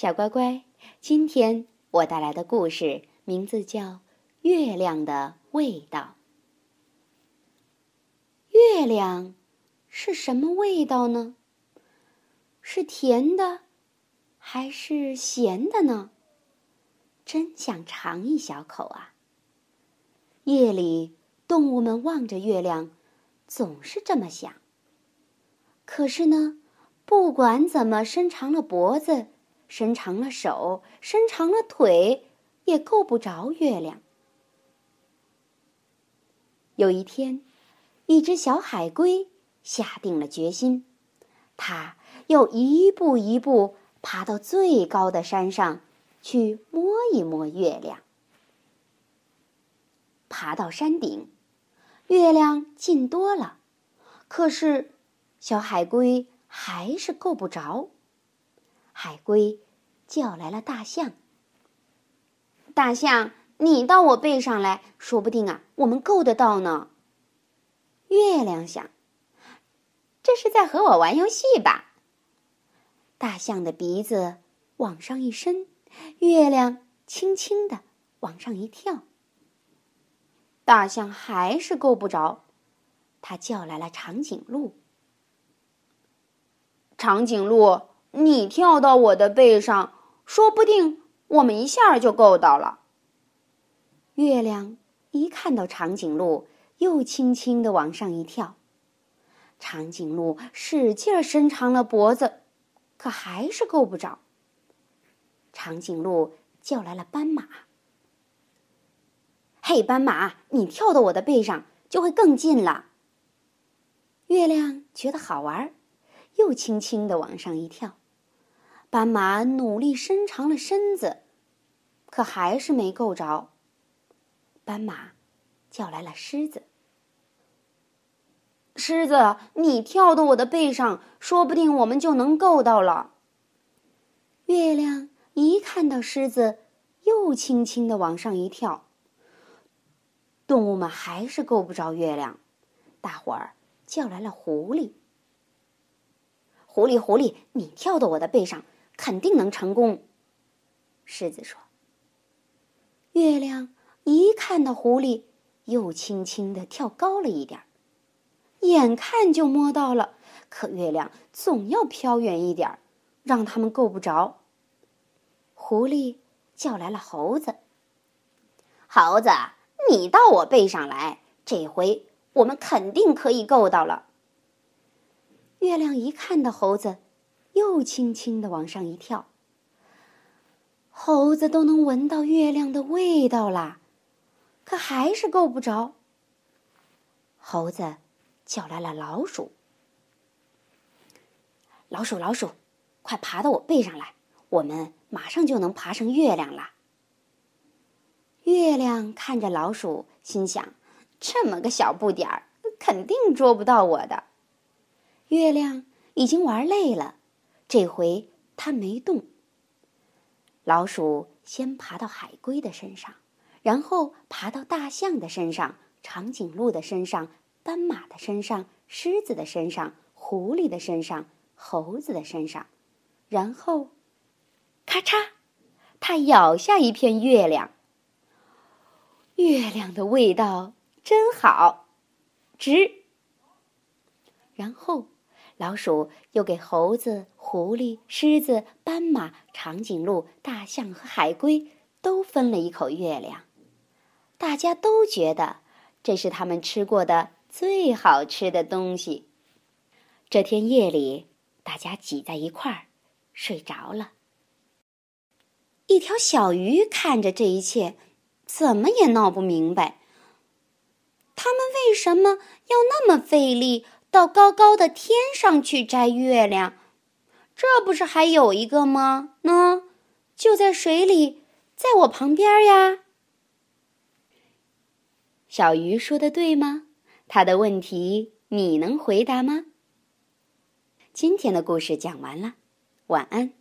小乖乖，今天我带来的故事名字叫《月亮的味道》。月亮是什么味道呢？是甜的，还是咸的呢？真想尝一小口啊！夜里，动物们望着月亮，总是这么想。可是呢，不管怎么伸长了脖子。伸长了手，伸长了腿，也够不着月亮。有一天，一只小海龟下定了决心，它要一步一步爬到最高的山上去摸一摸月亮。爬到山顶，月亮近多了，可是小海龟还是够不着。海龟叫来了大象。大象，你到我背上来说不定啊，我们够得到呢。月亮想，这是在和我玩游戏吧？大象的鼻子往上一伸，月亮轻轻的往上一跳。大象还是够不着，他叫来了长颈鹿。长颈鹿。你跳到我的背上，说不定我们一下就够到了。月亮一看到长颈鹿，又轻轻的往上一跳。长颈鹿使劲伸长了脖子，可还是够不着。长颈鹿叫来了斑马：“嘿，斑马，你跳到我的背上，就会更近了。”月亮觉得好玩，又轻轻的往上一跳。斑马努力伸长了身子，可还是没够着。斑马叫来了狮子：“狮子，你跳到我的背上，说不定我们就能够到了。”月亮一看到狮子，又轻轻的往上一跳。动物们还是够不着月亮，大伙儿叫来了狐狸：“狐狸，狐狸，你跳到我的背上。”肯定能成功，狮子说。月亮一看到狐狸，又轻轻的跳高了一点，眼看就摸到了，可月亮总要飘远一点，让他们够不着。狐狸叫来了猴子：“猴子，你到我背上来，这回我们肯定可以够到了。”月亮一看到猴子。又轻轻的往上一跳，猴子都能闻到月亮的味道啦，可还是够不着。猴子叫来了老鼠：“老鼠，老鼠，快爬到我背上来，我们马上就能爬上月亮啦。”月亮看着老鼠，心想：“这么个小不点儿，肯定捉不到我的。”月亮已经玩累了。这回它没动。老鼠先爬到海龟的身上，然后爬到大象的身上、长颈鹿的身上、斑马的身上、狮子的身上、狐狸的身上、猴子的身上，然后，咔嚓，它咬下一片月亮。月亮的味道真好，值。然后。老鼠又给猴子、狐狸、狮子、斑马、长颈鹿、大象和海龟都分了一口月亮，大家都觉得这是他们吃过的最好吃的东西。这天夜里，大家挤在一块儿睡着了。一条小鱼看着这一切，怎么也闹不明白，他们为什么要那么费力？到高高的天上去摘月亮，这不是还有一个吗？呢，就在水里，在我旁边呀。小鱼说的对吗？他的问题你能回答吗？今天的故事讲完了，晚安。